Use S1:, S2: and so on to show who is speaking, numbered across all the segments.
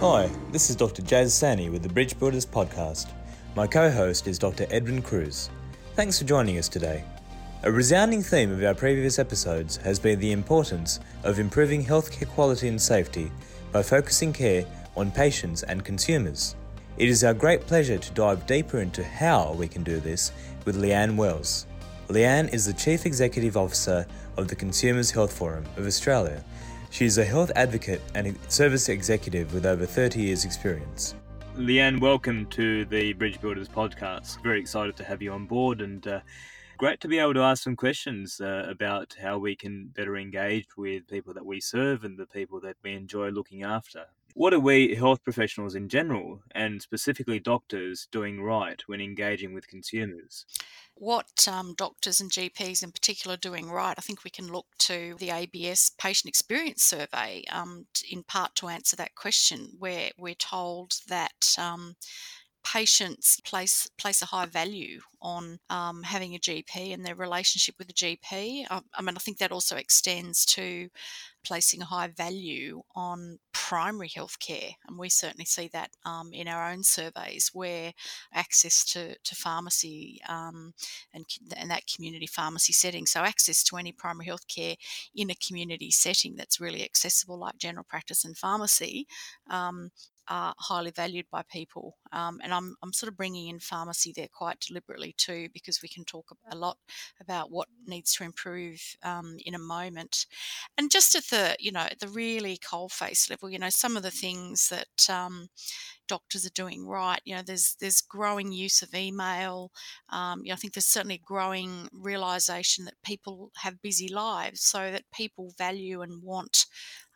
S1: Hi, this is Dr. Jazz Saini with the Bridge Builders podcast. My co host is Dr. Edwin Kruys. Thanks for joining us today. A resounding theme of our previous episodes has been the importance of improving healthcare quality and safety by focusing care on patients and consumers. It is our great pleasure to dive deeper into how we can do this with Leanne Wells. Leanne is the Chief Executive Officer of the Consumers Health Forum of Australia she is a health advocate and service executive with over 30 years' experience. Leanne, welcome to the Bridge Builders podcast. Very excited to have you on board and uh, great to be able to ask some questions uh, about how we can better engage with people that we serve and the people that we enjoy looking after. What are we health professionals in general, and specifically doctors, doing right when engaging with consumers?
S2: What um, doctors and GPs in particular are doing right, I think we can look to the ABS patient experience survey um, in part to answer that question, where we're told that. Um, patients place place a high value on um, having a GP and their relationship with the GP. I, I, mean, I think that also extends to placing a high value on primary health care, and we certainly see that um, in our own surveys, where access to to pharmacy um, and and that community pharmacy setting, so access to any primary health care in a community setting that's really accessible, like general practice and pharmacy, um, are highly valued by people. Um, and I'm, I'm sort of bringing in pharmacy there quite deliberately too, because we can talk a lot about what needs to improve um, in a moment. And just at the, you know, at the really coalface level, you know, some of the things that um, doctors are doing right. You know, there's there's growing use of email. Um, you know, I think there's certainly a growing realization that people have busy lives, so that people value and want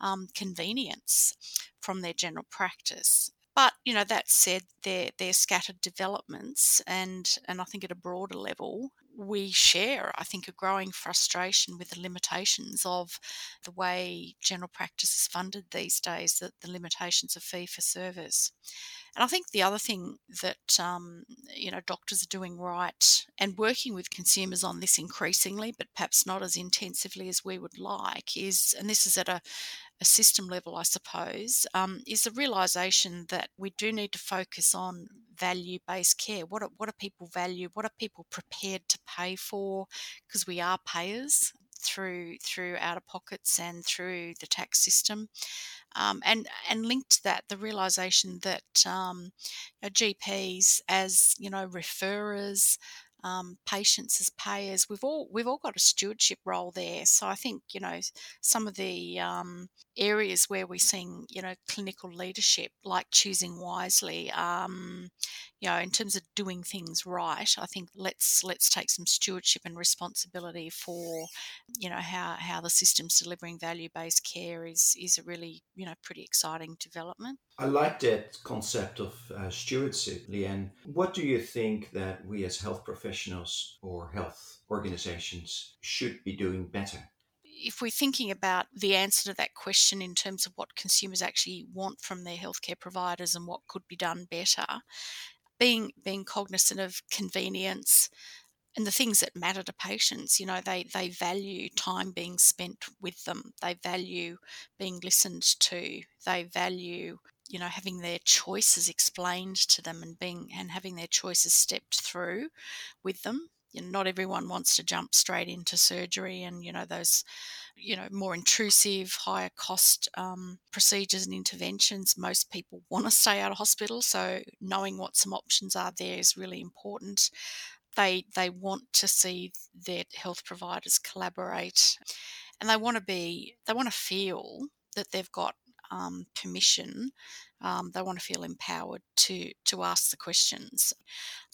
S2: um, convenience from their general practice. But you know, that said, they're they're scattered developments, and and I think at a broader level, we share, I think, a growing frustration with the limitations of the way general practice is funded these days, that the limitations of fee for service. And I think the other thing that um, you know doctors are doing right and working with consumers on this increasingly, but perhaps not as intensively as we would like, is and this is at a, a system level, I suppose, um, is the realization that we do need to focus on value based care. What, what do people value? What are people prepared to pay for? Because we are payers through through out of pockets and through the tax system, um, and and linked to that the realization that um, you know, GPs as you know referrers um, patients as payers. We've all we've all got a stewardship role there. So I think you know some of the um, areas where we're seeing you know clinical leadership, like choosing wisely, um, you know, in terms of doing things right. I think let's let's take some stewardship and responsibility for you know how how the system's delivering value based care is is a really you know pretty exciting development.
S3: I like that concept of uh, stewardship, Leanne. What do you think that we as health professionals or health organizations should be doing better?
S2: If we're thinking about the answer to that question in terms of what consumers actually want from their healthcare providers and what could be done better, being being cognizant of convenience, and the things that matter to patients you know they they value time being spent with them. They value being listened to. They value you know having their choices explained to them and being and having their choices stepped through with them not everyone wants to jump straight into surgery and you know those you know more intrusive higher cost um, procedures and interventions most people want to stay out of hospital so knowing what some options are there is really important they they want to see their health providers collaborate and they want to be they want to feel that they've got um, permission. Um, they want to feel empowered to to ask the questions,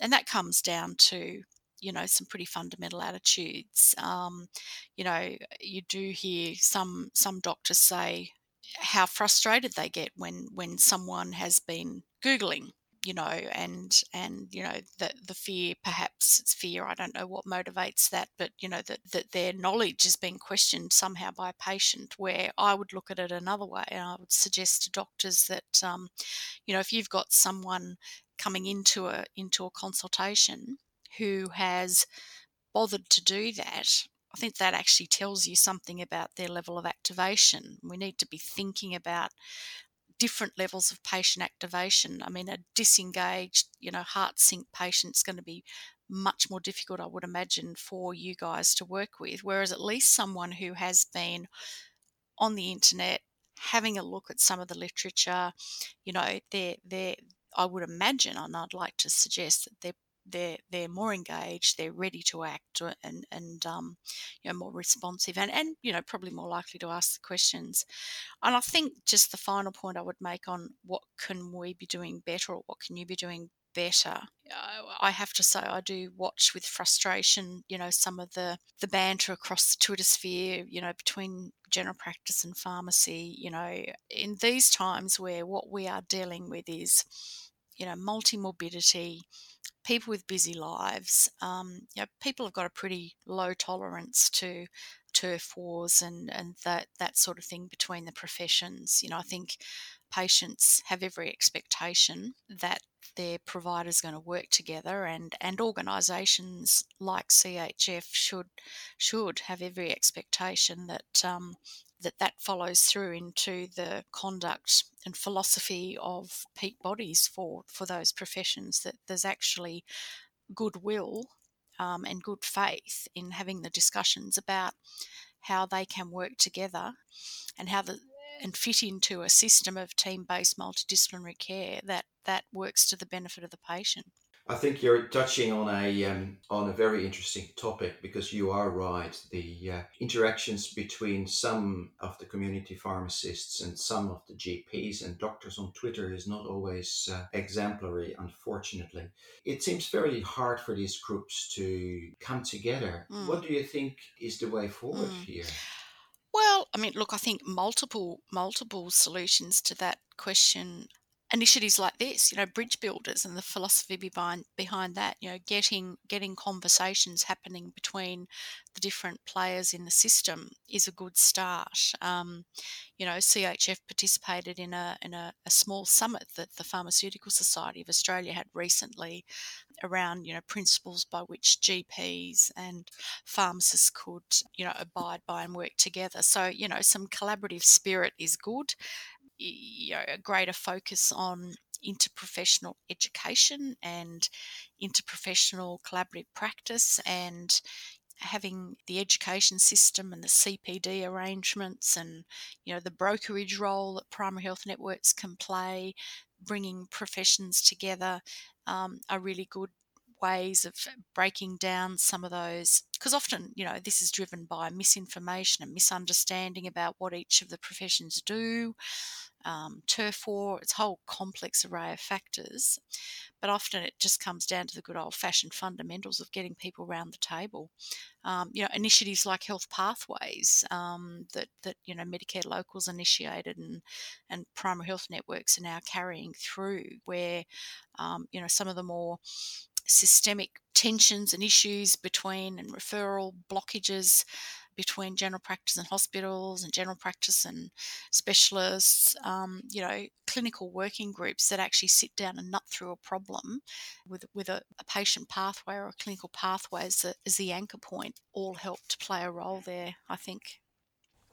S2: and that comes down to you know some pretty fundamental attitudes. Um, you know, you do hear some some doctors say how frustrated they get when when someone has been googling you know, and and you know the the fear, perhaps it's fear. I don't know what motivates that, but you know that that their knowledge is being questioned somehow by a patient. Where I would look at it another way, and I would suggest to doctors that, um, you know, if you've got someone coming into a into a consultation who has bothered to do that, I think that actually tells you something about their level of activation. We need to be thinking about different levels of patient activation. I mean, a disengaged, you know, heartsink patient is going to be much more difficult, I would imagine, for you guys to work with. Whereas at least someone who has been on the internet, having a look at some of the literature, you know, they're they're I would imagine, and I'd like to suggest that they're they're they're more engaged, they're ready to act, uh, and and um, you know more responsive, and and you know probably more likely to ask the questions. And I think just the final point I would make on what can we be doing better, or what can you be doing better. I have to say, I do watch with frustration, you know, some of the, the banter across the Twitter sphere, you know, between general practice and pharmacy, you know, in these times where what we are dealing with is, you know, multi-morbidity, people with busy lives, um, you know, people have got a pretty low tolerance to turf wars and, and that, that sort of thing between the professions. You know, I think patients have every expectation that their providers going to work together and, and organisations like CHF should should have every expectation that um, that that follows through into the conduct and philosophy of peak bodies for for those professions that there's actually goodwill um, and good faith in having the discussions about how they can work together and how the and fit into a system of team-based multidisciplinary care that that works to the benefit of the patient.
S3: I think you're touching on a um, on a very interesting topic because you are right. The uh, interactions between some of the community pharmacists and some of the GPs and doctors on Twitter is not always uh, exemplary. Unfortunately, it seems very hard for these groups to come together. Mm. What do you think is the way forward mm. here?
S2: Well, I mean, look, I think multiple multiple solutions to that question initiatives like this, you know, bridge builders and the philosophy behind behind that, you know, getting getting conversations happening between the different players in the system is a good start. Um, you know, CHF participated in a in a, a, small summit that the Pharmaceutical Society of Australia had recently around you know principles by which GPs and pharmacists could you know abide by and work together. So you know, some collaborative spirit is good you know, a greater focus on interprofessional education and interprofessional collaborative practice and having the education system and the CPD arrangements and you know the brokerage role that primary health networks can play bringing professions together um, are really good ways of breaking down some of those because often you know this is driven by misinformation and misunderstanding about what each of the professions do um, turf war, it's a whole complex array of factors. But often it just comes down to the good old fashioned fundamentals of getting people around the table. Um, you know, initiatives like health pathways um, that, that, you know, Medicare locals initiated and, and primary health networks are now carrying through where, um, you know, some of the more systemic tensions and issues between and referral blockages between general practice and hospitals and general practice and specialists, um, you know, clinical working groups that actually sit down and nut through a problem with, with a, a patient pathway or a clinical pathway as the, as the anchor point all help to play a role there, I think.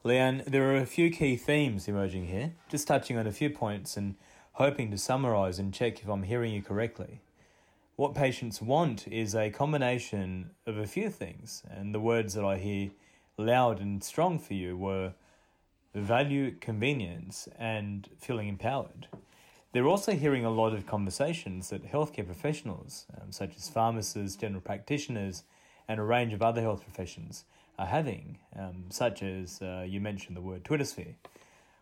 S1: Leanne, there are a few key themes emerging here, just touching on a few points and hoping to summarise and check if I'm hearing you correctly. What patients want is a combination of a few things, and the words that I hear loud and strong for you were value, convenience, and feeling empowered. They're also hearing a lot of conversations that healthcare professionals, um, such as pharmacists, general practitioners, and a range of other health professions, are having, um, such as uh, you mentioned the word Twitter sphere.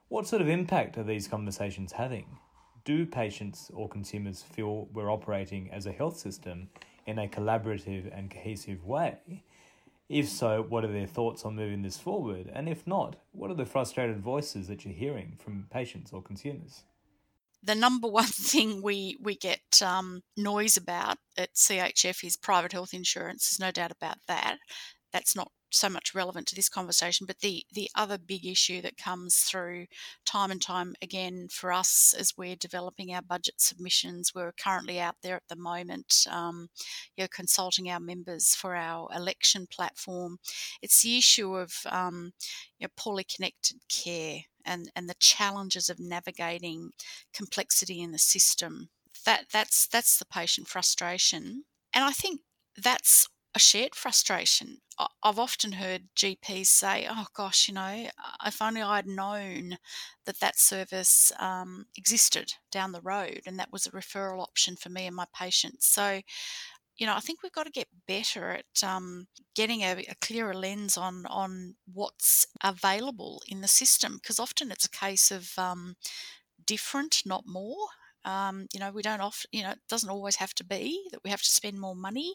S1: What sort of impact are these conversations having? Do patients or consumers feel we're operating as a health system in a collaborative and cohesive way? If so, what are their thoughts on moving this forward? And if not, what are the frustrated voices that you're hearing from patients or consumers?
S2: The number one thing we, we get um, noise about at CHF is private health insurance. There's no doubt about that. That's not so much relevant to this conversation, but the the other big issue that comes through time and time again for us as we're developing our budget submissions, we're currently out there at the moment, um, you know, consulting our members for our election platform. It's the issue of um, you know, poorly connected care and, and the challenges of navigating complexity in the system. That that's that's the patient frustration. And I think that's a shared frustration. I've often heard GPs say, "Oh gosh, you know, if only I'd known that that service um, existed down the road, and that was a referral option for me and my patients." So, you know, I think we've got to get better at um, getting a, a, clearer lens on on what's available in the system, because often it's a case of um, different, not more. Um, you know, we don't often, you know, it doesn't always have to be that we have to spend more money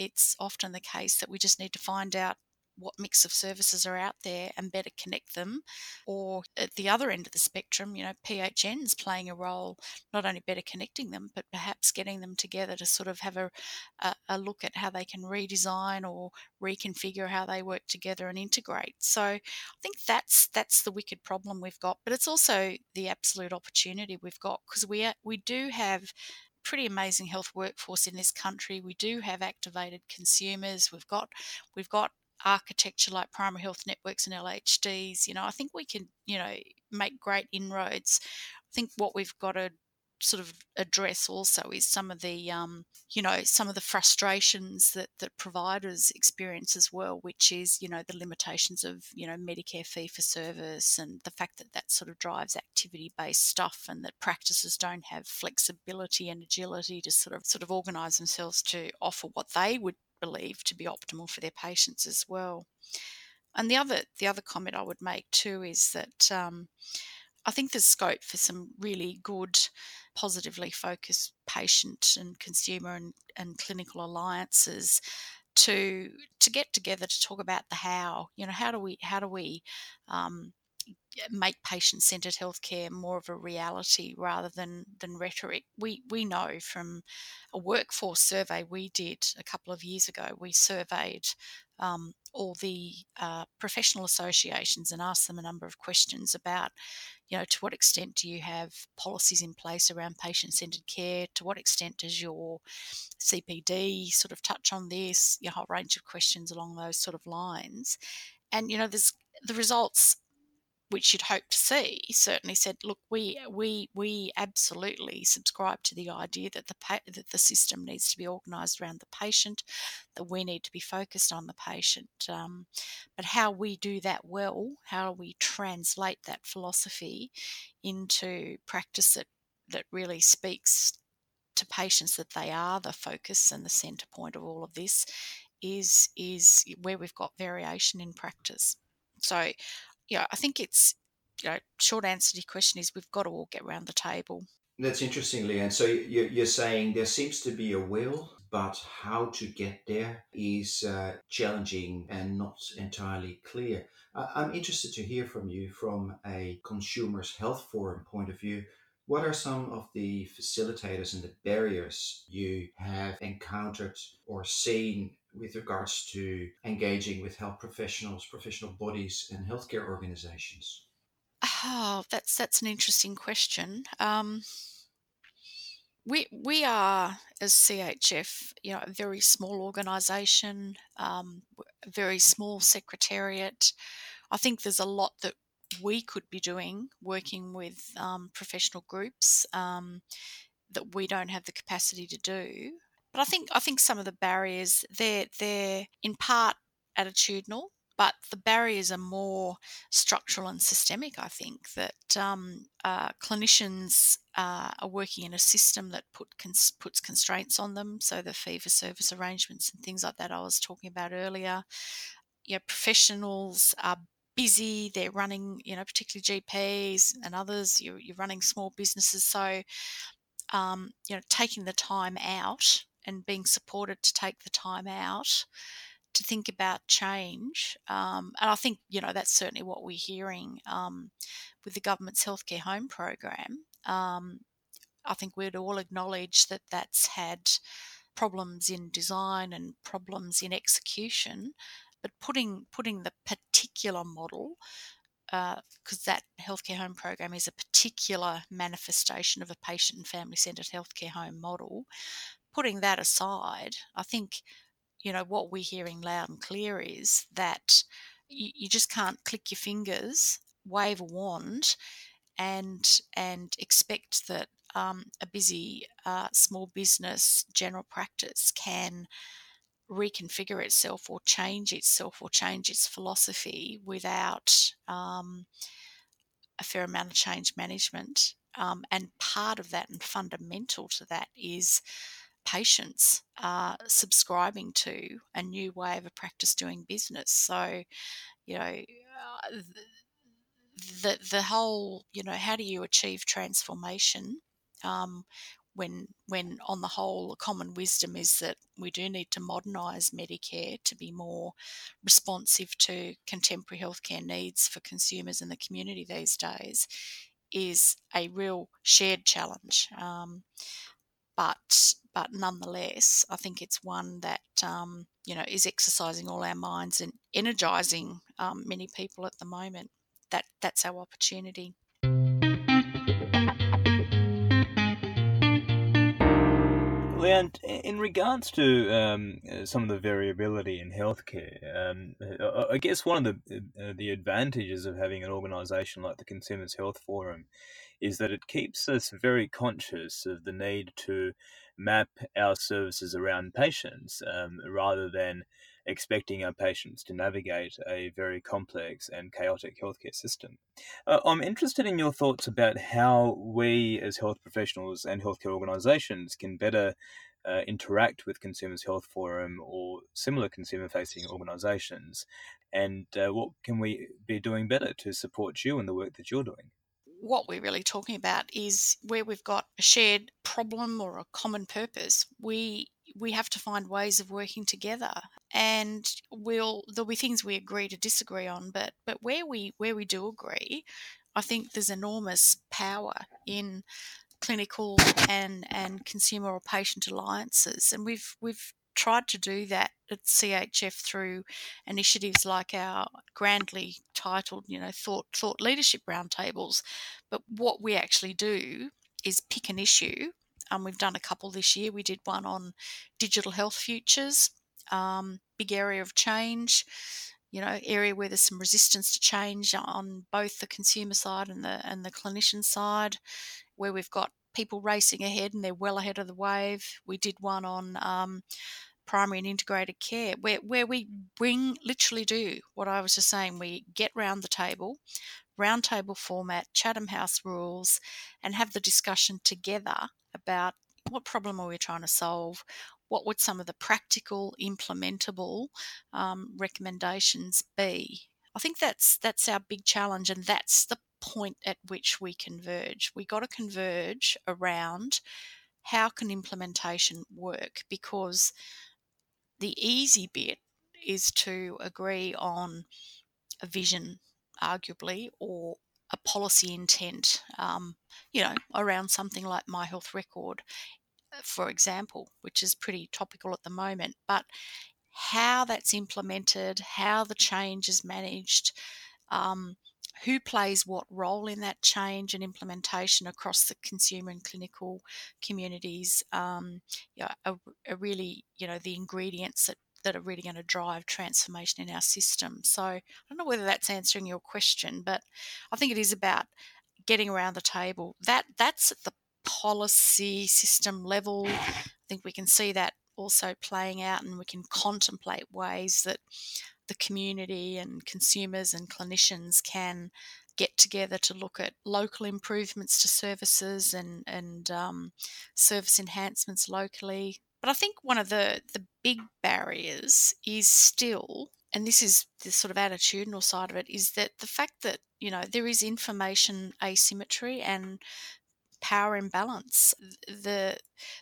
S2: it's often the case that we just need to find out what mix of services are out there and better connect them. Or at the other end of the spectrum, you know, PHN's playing a role, not only better connecting them, but perhaps getting them together to sort of have a, a, a look at how they can redesign or reconfigure how they work together and integrate. So I think that's that's the wicked problem we've got, but it's also the absolute opportunity we've got because we are, we do have pretty amazing health workforce in this country. We do have activated consumers. We've got we've got architecture like primary health networks and LHDs. You know, I think we can you know make great inroads. I think what we've got to sort of address also is some of the um, you know some of the frustrations that that providers experience as well which is you know the limitations of you know medicare fee for service and the fact that that sort of drives activity based stuff and that practices don't have flexibility and agility to sort of sort of organize themselves to offer what they would believe to be optimal for their patients as well. And the other the other comment I would make too is that um, I think there's scope for some really good, positively focused patient and consumer and, and clinical alliances to to get together to talk about the how. You know, how do we how do we um, make patient centered healthcare more of a reality rather than than rhetoric. We we know from a workforce survey we did a couple of years ago. We surveyed um, all the uh, professional associations and asked them a number of questions about, you know, to what extent do you have policies in place around patient centered care? To what extent does your CPD sort of touch on this? A whole range of questions along those sort of lines. And, you know, there's the results which you'd hope to see, certainly said, look, we we we absolutely subscribe to the idea that the that the system needs to be organised around the patient, that we need to be focused on the patient. Um, but how we do that well, how we translate that philosophy into practice that that really speaks to patients that they are the focus and the centre point of all of this, is is where we've got variation in practice. So yeah, I think it's, you know, short answer to your question is we've got to all get around the table.
S3: That's interesting, Leanne. So you're saying there seems to be a will, but how to get there is uh, challenging and not entirely clear. I'm interested to hear from you from a consumers health forum point of view. What are some of the facilitators and the barriers you have encountered or seen with regards to engaging with health professionals, professional bodies, and healthcare organizations?
S2: Oh, that's that's an interesting question. Um, we we are as CHF, you know, a very small organisation, um, a very small secretariat. I think there's a lot that we could be doing, working with um, professional groups um, that we don't have the capacity to do. But I think I think some of the barriers they're they're in part attitudinal, but the barriers are more structural and systemic. I think that um, uh, clinicians uh, are working in a system that put cons- puts constraints on them. So the fee for service arrangements and things like that I was talking about earlier. Yeah, professionals are busy. They're running, you know, particularly GPs and others. You're, you're running small businesses, so um, you know, taking the time out and being supported to take the time out to think about change. Um, and I think, you know, that's certainly what we're hearing um, with the government's healthcare home program. Um, I think we'd all acknowledge that that's had problems in design and problems in execution, but putting putting the particular model because uh, that healthcare home program is a particular manifestation of a patient and family centred healthcare home model putting that aside, I think, you know, what we're hearing loud and clear is that you, you just can't click your fingers wave a wand and and expect that um, a busy uh, small business general practice can reconfigure itself or change itself or change its philosophy without um, a fair amount of change management. Um, and part of that and fundamental to that is patients uh, subscribing to a new way of a practice doing business. So, you know, uh, the the whole, you know, how do you achieve transformation um, when when on the whole, common wisdom is that we do need to modernise Medicare to be more responsive to contemporary healthcare needs for consumers in the community these days, is a real shared challenge. Um, but but nonetheless, I think it's one that um, you know is exercising all our minds and energising um, many people at the moment. That that's our opportunity.
S1: Leanne, in regards to um, uh, some of the variability in healthcare, um, uh, I guess one of the uh, the advantages of having an organisation like the Consumers Health Forum is that it keeps us very conscious of the need to map our services around patients um, rather than expecting our patients to navigate a very complex and chaotic healthcare system. Uh, I'm interested in your thoughts about how we, as health professionals and healthcare organisations, can better uh, interact with Consumers Health Forum or similar consumer facing organisations, and uh, what can we be doing better to support you in the work that you're doing?
S2: What we're really talking about is where we've got a shared problem or a common purpose, we we have to find ways of working together. And we'll there'll be things we agree to disagree on but but where we where we do agree i think there's enormous power in clinical and and consumer or patient alliances. And we've we've tried to do that at CHF through initiatives like our grandly titled, you know, thought thought leadership roundtables. But what we actually do is pick an issue. Um, we've done a couple this year. We did one on digital health futures, um, big area of change. You know, area where there's some resistance to change on both the consumer side and the and the clinician side, where we've got people racing ahead and they're well ahead of the wave. We did one on um, primary and integrated care where, where we bring literally do what I was just saying. We get round the table, round table format, Chatham House rules, and have the discussion together about what problem are we trying to solve? What would some of the practical, implementable um, recommendations be? I think that's that's our big challenge, and that's the point at which we converge. We got to converge around how can implementation work because the easy bit is to agree on a vision, arguably, or a policy intent, um, you know, around something like My Health Record, for example, which is pretty topical at the moment. But how that's implemented, how the change is managed, um, who plays what role in that change and implementation across the consumer and clinical communities um, you know, are, are, really you know the ingredients that that are really going to drive transformation in our system. So I don't know whether that's answering your question, but I think it is about getting around the table. That that's at the policy system level. I think we can see that also playing out and we can contemplate ways that the community and consumers and clinicians can get together to look at local improvements to services and, and um, service enhancements locally. But I think one of the, the big barriers is still, and this is the sort of attitudinal side of it, is that the fact that, you know, there is information asymmetry and power imbalance. The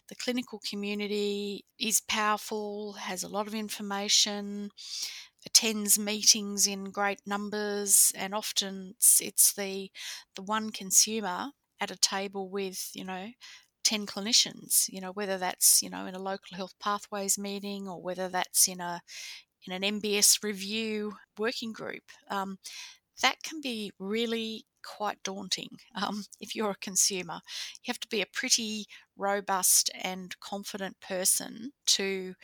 S2: the clinical community is powerful, has a lot of information, attends meetings in great numbers, and often it's, it's the the one consumer at a table with you know 10 clinicians you know whether that's you know in a local health pathways meeting or whether that's in a in an mbs review working group um, that can be really quite daunting um, if you're a consumer. You have to be a pretty robust and confident person to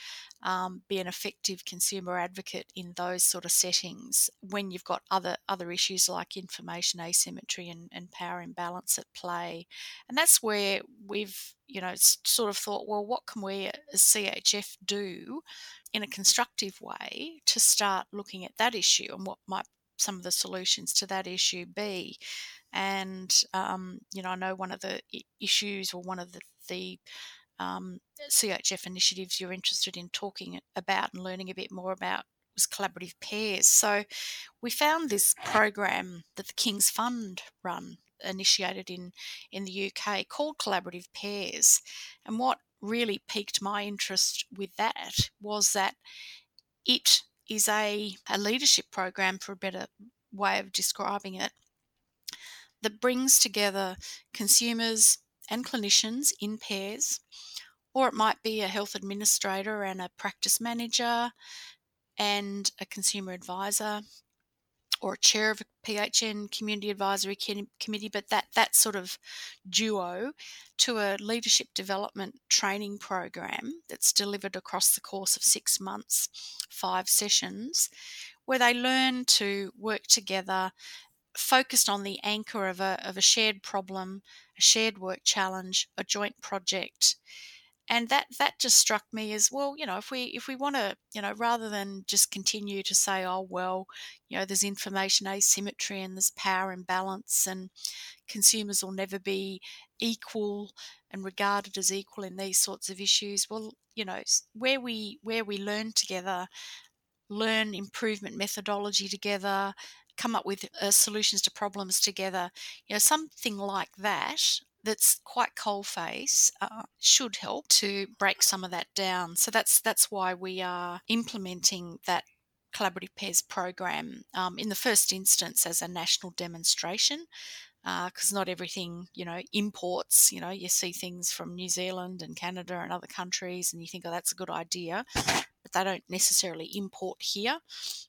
S2: um, be an effective consumer advocate in those sort of settings when you've got other other issues like information asymmetry and, and power imbalance at play and that's where we've you know sort of thought well what can we as chf do in a constructive way to start looking at that issue and what might some of the solutions to that issue be? And um, you know, I know one of the issues or one of the, the um, CHF initiatives you're interested in talking about and learning a bit more about was collaborative pairs. So we found this program that the King's Fund run initiated in in the UK called collaborative pairs and what really piqued my interest with that was that it is a, a leadership program, for a better way of describing it, that brings together consumers and clinicians in pairs, or it might be a health administrator and a practice manager and a consumer advisor or a chair of a PHN community advisory committee, but that that sort of duo to a leadership development training program that's delivered across the course of six months, five sessions, where they learn to work together focused on the anchor of a, of a shared problem, a shared work challenge, a joint project. And that that just struck me as well you know if we if we want to you know rather than just continue to say oh well you know there's information asymmetry and there's power imbalance and consumers will never be equal and regarded as equal in these sorts of issues well you know where we where we learn together learn improvement methodology together come up with uh, solutions to problems together you know something like that that's quite coalface uh, should help to break some of that down. So that's that's why we are implementing that collaborative pairs program um, in the first instance as a national demonstration because uh, not everything you know imports you know you see things from new zealand and canada and other countries and you think oh that's a good idea they don't necessarily import here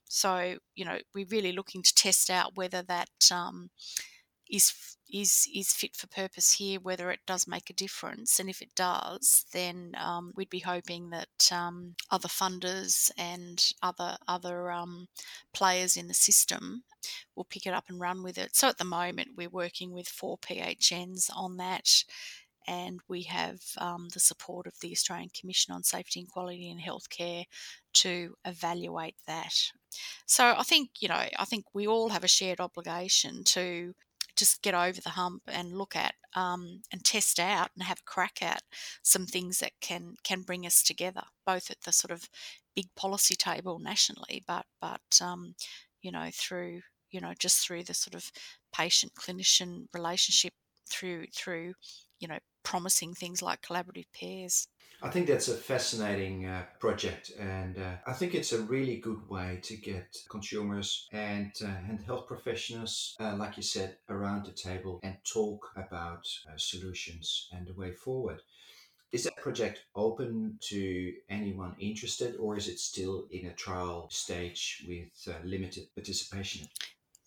S2: so you know we're really looking to test out whether that um, is is is fit for purpose here, whether it does make a difference, and if it does, then um, we'd be hoping that um, other funders and other other um, players in the system will pick it up and run with it. So at the moment, we're working with four PHNs on that. And we have um, the support of the Australian Commission on Safety and Quality in Healthcare to evaluate that. So I think, you know, I think we all have a shared obligation to just get over the hump and look at um, and test out and have a crack at some things that can can bring us together, both at the sort of big policy table nationally, but but um, you know through you know just through the sort of patient clinician relationship through through you know promising things like collaborative pairs.
S3: I think that's a fascinating uh, project, and uh, I think it's a really good way to get consumers and uh, and health professionals, uh, like you said, around the table and talk about uh, solutions and the way forward. Is that project open to anyone interested, or is it still in a trial stage with uh, limited participation?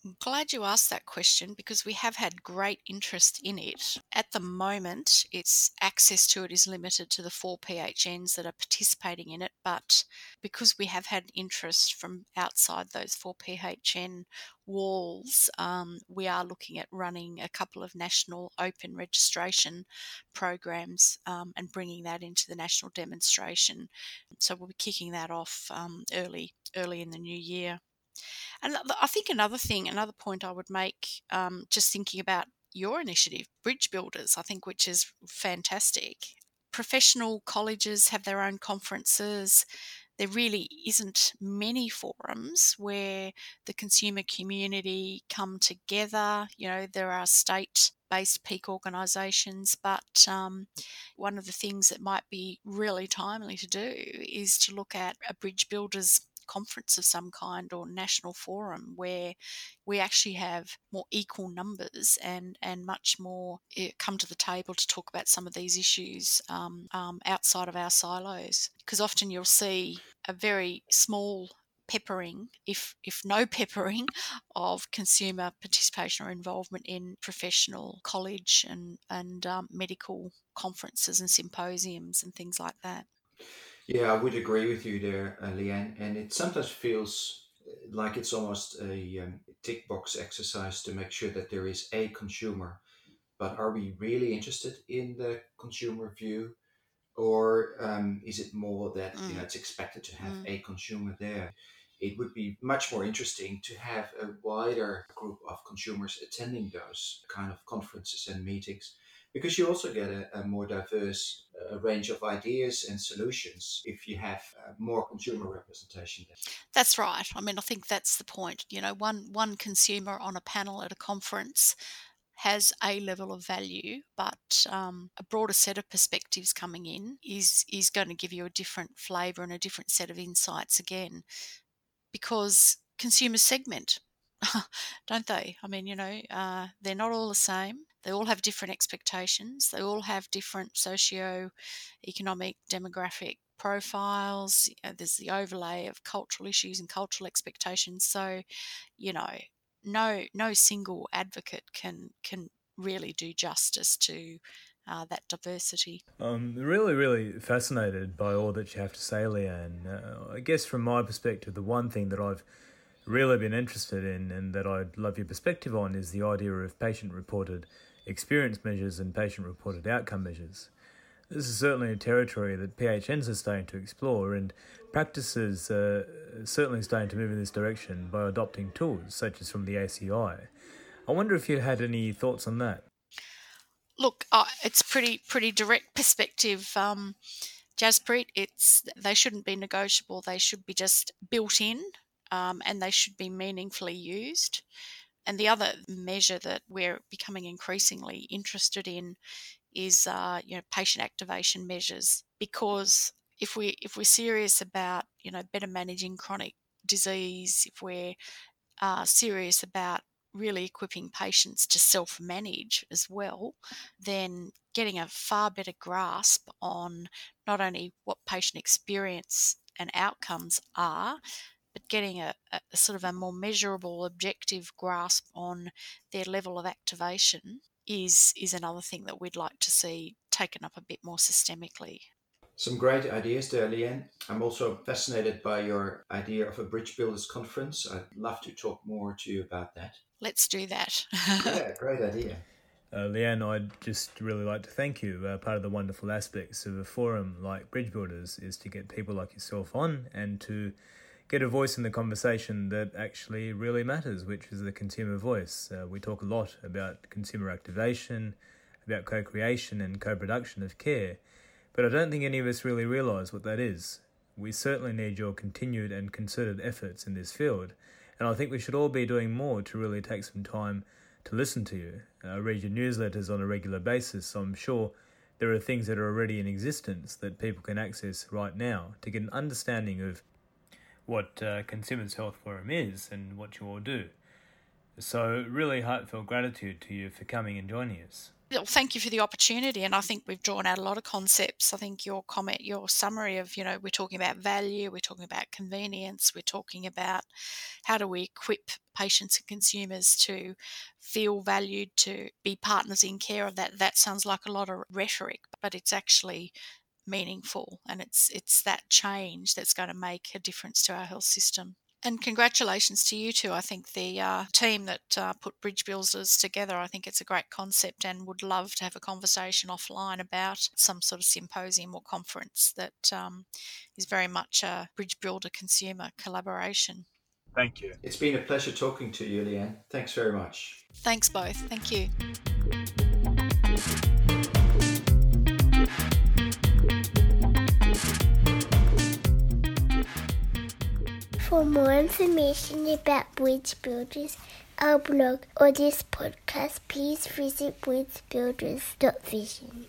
S2: I'm glad you asked that question because we have had great interest in it. At the moment, its access to it is limited to the four PHNs that are participating in it, but because we have had interest from outside those four PHN walls, um, we are looking at running a couple of national open registration programs um, and bringing that into the national demonstration. So we'll be kicking that off um, early early in the new year. And I think another thing, another point I would make, um, just thinking about your initiative, Bridge Builders, I think, which is fantastic. Professional colleges have their own conferences. There really isn't many forums where the consumer community come together. You know, there are state based peak organisations, but um, one of the things that might be really timely to do is to look at a Bridge Builders conference of some kind or national forum where we actually have more equal numbers and, and much more eh, come to the table to talk about some of these issues um, um, outside of our silos. Because often you'll see a very small peppering, if if no peppering, of consumer participation or involvement in professional college and and um, medical conferences and symposiums and things like that.
S3: Yeah, I would agree with you there, uh, Leanne. And it sometimes feels uh, like it's almost a um, tick box exercise to make sure that there is a consumer. But are we really interested in the consumer view? Or um, is it more that mm. you know mm. it's expected to have mm. a consumer there? It would be much more interesting to have a wider group of consumers attending those kind of conferences and meetings because you also get a, a more diverse uh, range of ideas and solutions if you have uh, more consumer representation.
S2: That's right. I mean, I think that's the point. You know, one one consumer on a panel at a conference has a level of value, but um, a broader set of perspectives coming in is is going to give you a different flavour and a different set of insights again, because consumers segment, don't they? I mean, you know, uh, they're not all the same. They all have different expectations. They all have different socio-economic, demographic profiles. You know, there's the overlay of cultural issues and cultural expectations. So, you know, no no single advocate can can really do justice to uh, that diversity.
S1: I'm really, really fascinated by all that you have to say, Leanne. Uh, I guess from my perspective, the one thing that I've really been interested in and that I'd love your perspective on is the idea of patient reported experience measures and patient reported outcome measures. This is certainly a territory that PHNs are starting to explore, and practices are certainly starting to move in this direction by adopting tools such as from the ACI. I wonder if you had any thoughts on that.
S2: Look, uh, it's pretty pretty direct perspective. Um, Jaspreet, it's they shouldn't be negotiable. They should be just built in, um, and they should be meaningfully used. And the other measure that we're becoming increasingly interested in is uh, you know patient activation measures. Because if we if we're serious about you know better managing chronic disease, if we're uh, serious about really equipping patients to self manage as well, then getting a far better grasp on not only what patient experience and outcomes are, but getting a, a, sort of a more measurable, objective grasp on their level of activation is is another thing that we'd like to see taken up a bit more systemically.
S3: Some great ideas there, Leanne. I'm also fascinated by your idea of a Bridge Builders Conference. I'd love to talk more to you about that.
S2: Let's do that.
S3: yeah, great idea.
S1: Uh, Leanne, I'd just really like to thank you. Uh, part of the wonderful aspects of a forum like Bridge Builders is to get people like yourself on and to get a voice in the conversation that actually really matters, which is the consumer voice. Uh, we talk a lot about consumer activation, about co creation and co production of care, but I don't think any of us really realise what that is. We certainly need your continued and concerted efforts in this field, and I think we should all be doing more to really take some time to listen to you. I read your newsletters on a regular basis, so I'm sure there are things that are already in existence that people can access right now to get an understanding of what uh, Consumers Health Forum is and what you all do. So, really heartfelt gratitude to you for coming and joining us.
S2: Well, thank you for the opportunity, and I think we've drawn out a lot of concepts. I think your comment, your summary of, you know, we're talking about value, we're talking about convenience, we're talking about how do we equip patients and consumers to feel valued, to be partners in care of that. That sounds like a lot of rhetoric, but it's actually meaningful and it's it's that change that's going to make a difference to our health system and congratulations to you too. I think the uh, team that uh, put Bridge Builders together, I think it's a great concept and would love to have a conversation offline about some sort of symposium or conference that um, is very much a Bridge Builder consumer collaboration.
S1: Thank you.
S3: It's been a pleasure talking to you, Leanne. Thanks very much.
S2: Thanks both. Thank you.
S4: For more information about Bridge Builders, our blog, or this podcast, please visit bridgebuilders.vision.